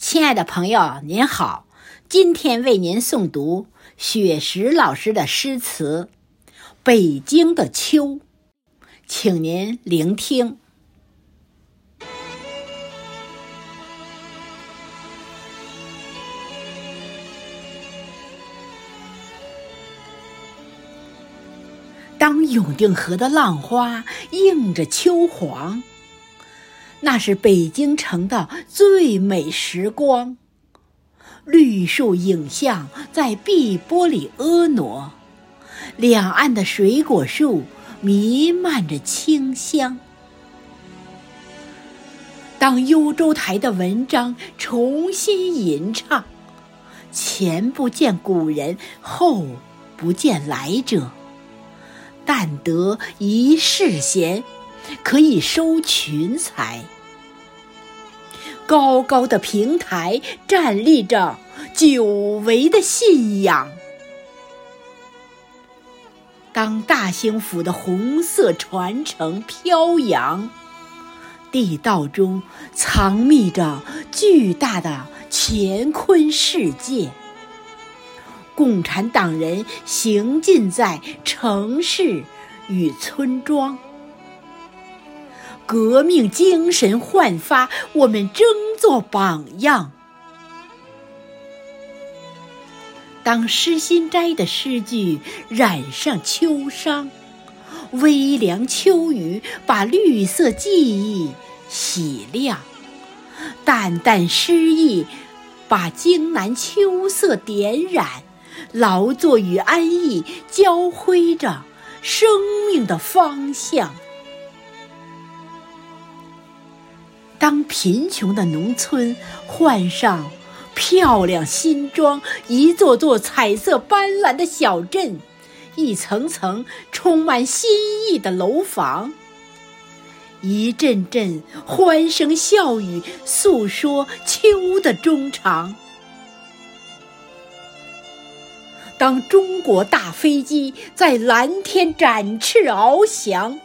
亲爱的朋友，您好，今天为您诵读雪石老师的诗词《北京的秋》，请您聆听。当永定河的浪花映着秋黄。那是北京城的最美时光，绿树影像在碧波里婀娜，两岸的水果树弥漫着清香。当幽州台的文章重新吟唱，前不见古人，后不见来者，但得一世闲。可以收群才，高高的平台站立着久违的信仰。当大兴府的红色传承飘扬，地道中藏匿着巨大的乾坤世界。共产党人行进在城市与村庄。革命精神焕发，我们争做榜样。当诗心斋的诗句染上秋殇，微凉秋雨把绿色记忆洗亮，淡淡诗意把京南秋色点染，劳作与安逸交辉着生命的方向。当贫穷的农村换上漂亮新装，一座座彩色斑斓的小镇，一层层充满新意的楼房，一阵阵欢声笑语诉说秋的衷肠。当中国大飞机在蓝天展翅翱翔，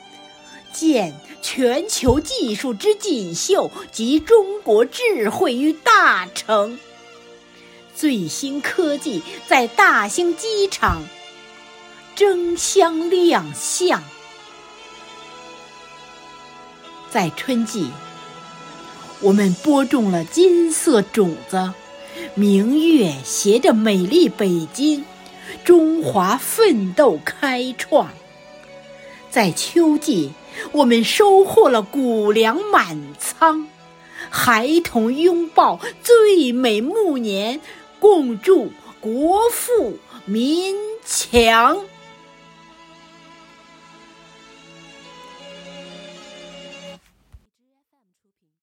见。全球技术之锦绣及中国智慧于大成，最新科技在大兴机场争相亮相。在春季，我们播种了金色种子，明月携着美丽北京，中华奋斗开创。在秋季。我们收获了谷粮满仓，孩童拥抱最美暮年，共祝国富民强。